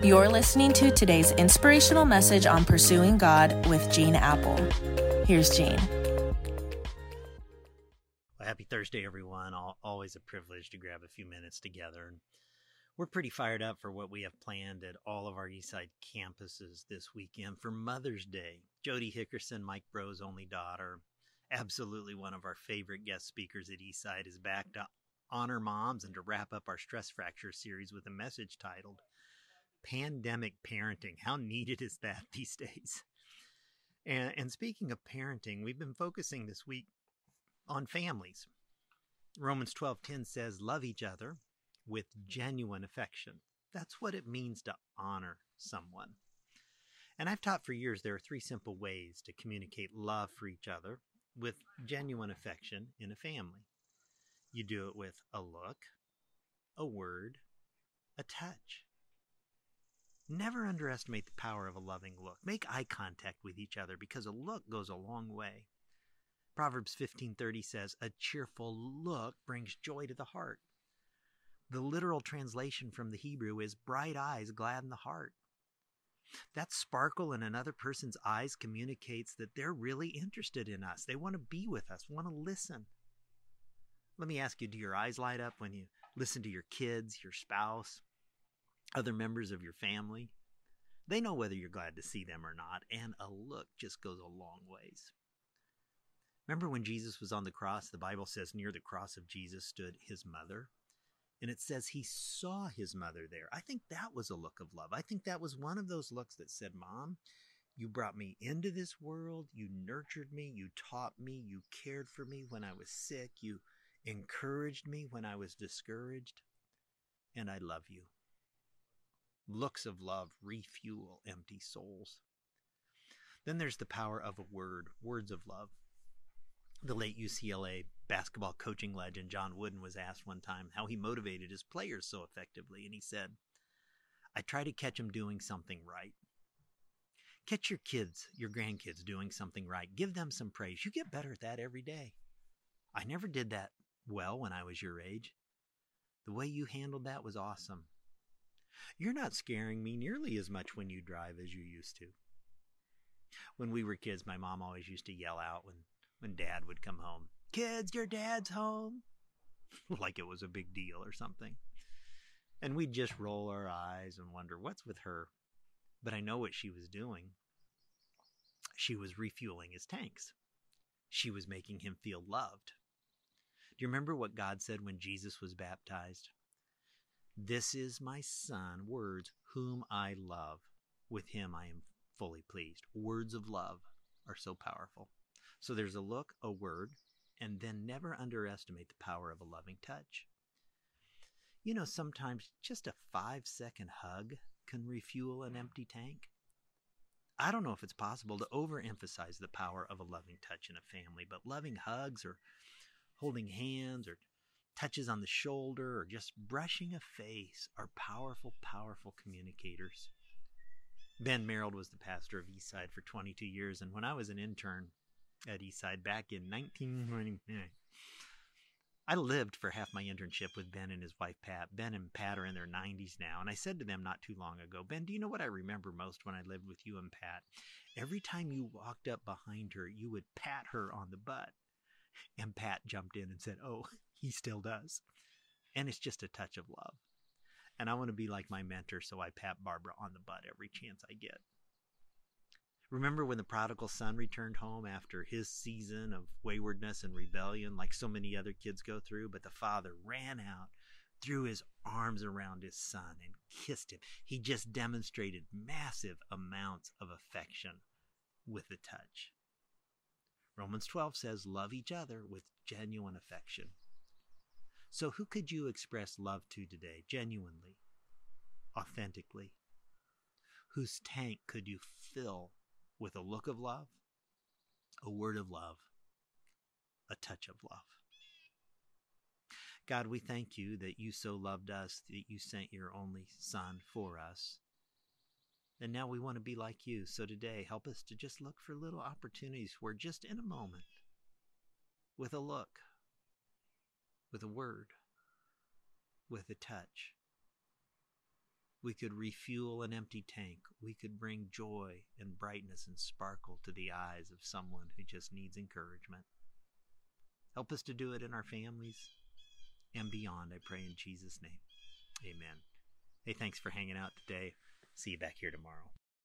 You're listening to today's inspirational message on pursuing God with Gene Appel. Here's Gene. Well, happy Thursday, everyone. Always a privilege to grab a few minutes together. And we're pretty fired up for what we have planned at all of our Eastside campuses this weekend for Mother's Day. Jodi Hickerson, Mike Breaux's only daughter, absolutely one of our favorite guest speakers at Eastside, is back to honor moms and to wrap up our stress fracture series with a message titled pandemic parenting. How needed is that these days? And, and speaking of parenting, we've been focusing this week on families. Romans 12:10 says, "Love each other with genuine affection." That's what it means to honor someone. And I've taught for years there are three simple ways to communicate love for each other with genuine affection in a family. You do it with a look, a word, a touch. Never underestimate the power of a loving look. Make eye contact with each other because a look goes a long way. Proverbs 15:30 says, "A cheerful look brings joy to the heart." The literal translation from the Hebrew is bright eyes gladden the heart. That sparkle in another person's eyes communicates that they're really interested in us. They want to be with us, want to listen. Let me ask you, do your eyes light up when you listen to your kids, your spouse, other members of your family. They know whether you're glad to see them or not, and a look just goes a long ways. Remember when Jesus was on the cross? The Bible says near the cross of Jesus stood his mother. And it says he saw his mother there. I think that was a look of love. I think that was one of those looks that said, Mom, you brought me into this world. You nurtured me. You taught me. You cared for me when I was sick. You encouraged me when I was discouraged. And I love you. Looks of love refuel empty souls. Then there's the power of a word, words of love. The late UCLA basketball coaching legend John Wooden was asked one time how he motivated his players so effectively, and he said, I try to catch them doing something right. Catch your kids, your grandkids doing something right. Give them some praise. You get better at that every day. I never did that well when I was your age. The way you handled that was awesome. You're not scaring me nearly as much when you drive as you used to. When we were kids, my mom always used to yell out when, when dad would come home, Kids, your dad's home. like it was a big deal or something. And we'd just roll our eyes and wonder, what's with her? But I know what she was doing. She was refueling his tanks. She was making him feel loved. Do you remember what God said when Jesus was baptized? This is my son, words, whom I love. With him I am fully pleased. Words of love are so powerful. So there's a look, a word, and then never underestimate the power of a loving touch. You know, sometimes just a five second hug can refuel an empty tank. I don't know if it's possible to overemphasize the power of a loving touch in a family, but loving hugs or holding hands or touches on the shoulder, or just brushing a face are powerful, powerful communicators. Ben Merold was the pastor of Eastside for 22 years, and when I was an intern at Eastside back in 1999, I lived for half my internship with Ben and his wife Pat. Ben and Pat are in their 90s now, and I said to them not too long ago, Ben, do you know what I remember most when I lived with you and Pat? Every time you walked up behind her, you would pat her on the butt. And Pat jumped in and said, Oh, he still does. And it's just a touch of love. And I want to be like my mentor, so I pat Barbara on the butt every chance I get. Remember when the prodigal son returned home after his season of waywardness and rebellion, like so many other kids go through? But the father ran out, threw his arms around his son, and kissed him. He just demonstrated massive amounts of affection with a touch. Romans 12 says, Love each other with genuine affection. So, who could you express love to today, genuinely, authentically? Whose tank could you fill with a look of love, a word of love, a touch of love? God, we thank you that you so loved us that you sent your only Son for us. And now we want to be like you. So today, help us to just look for little opportunities where just in a moment, with a look, with a word, with a touch. We could refuel an empty tank. We could bring joy and brightness and sparkle to the eyes of someone who just needs encouragement. Help us to do it in our families and beyond, I pray in Jesus' name. Amen. Hey, thanks for hanging out today. See you back here tomorrow.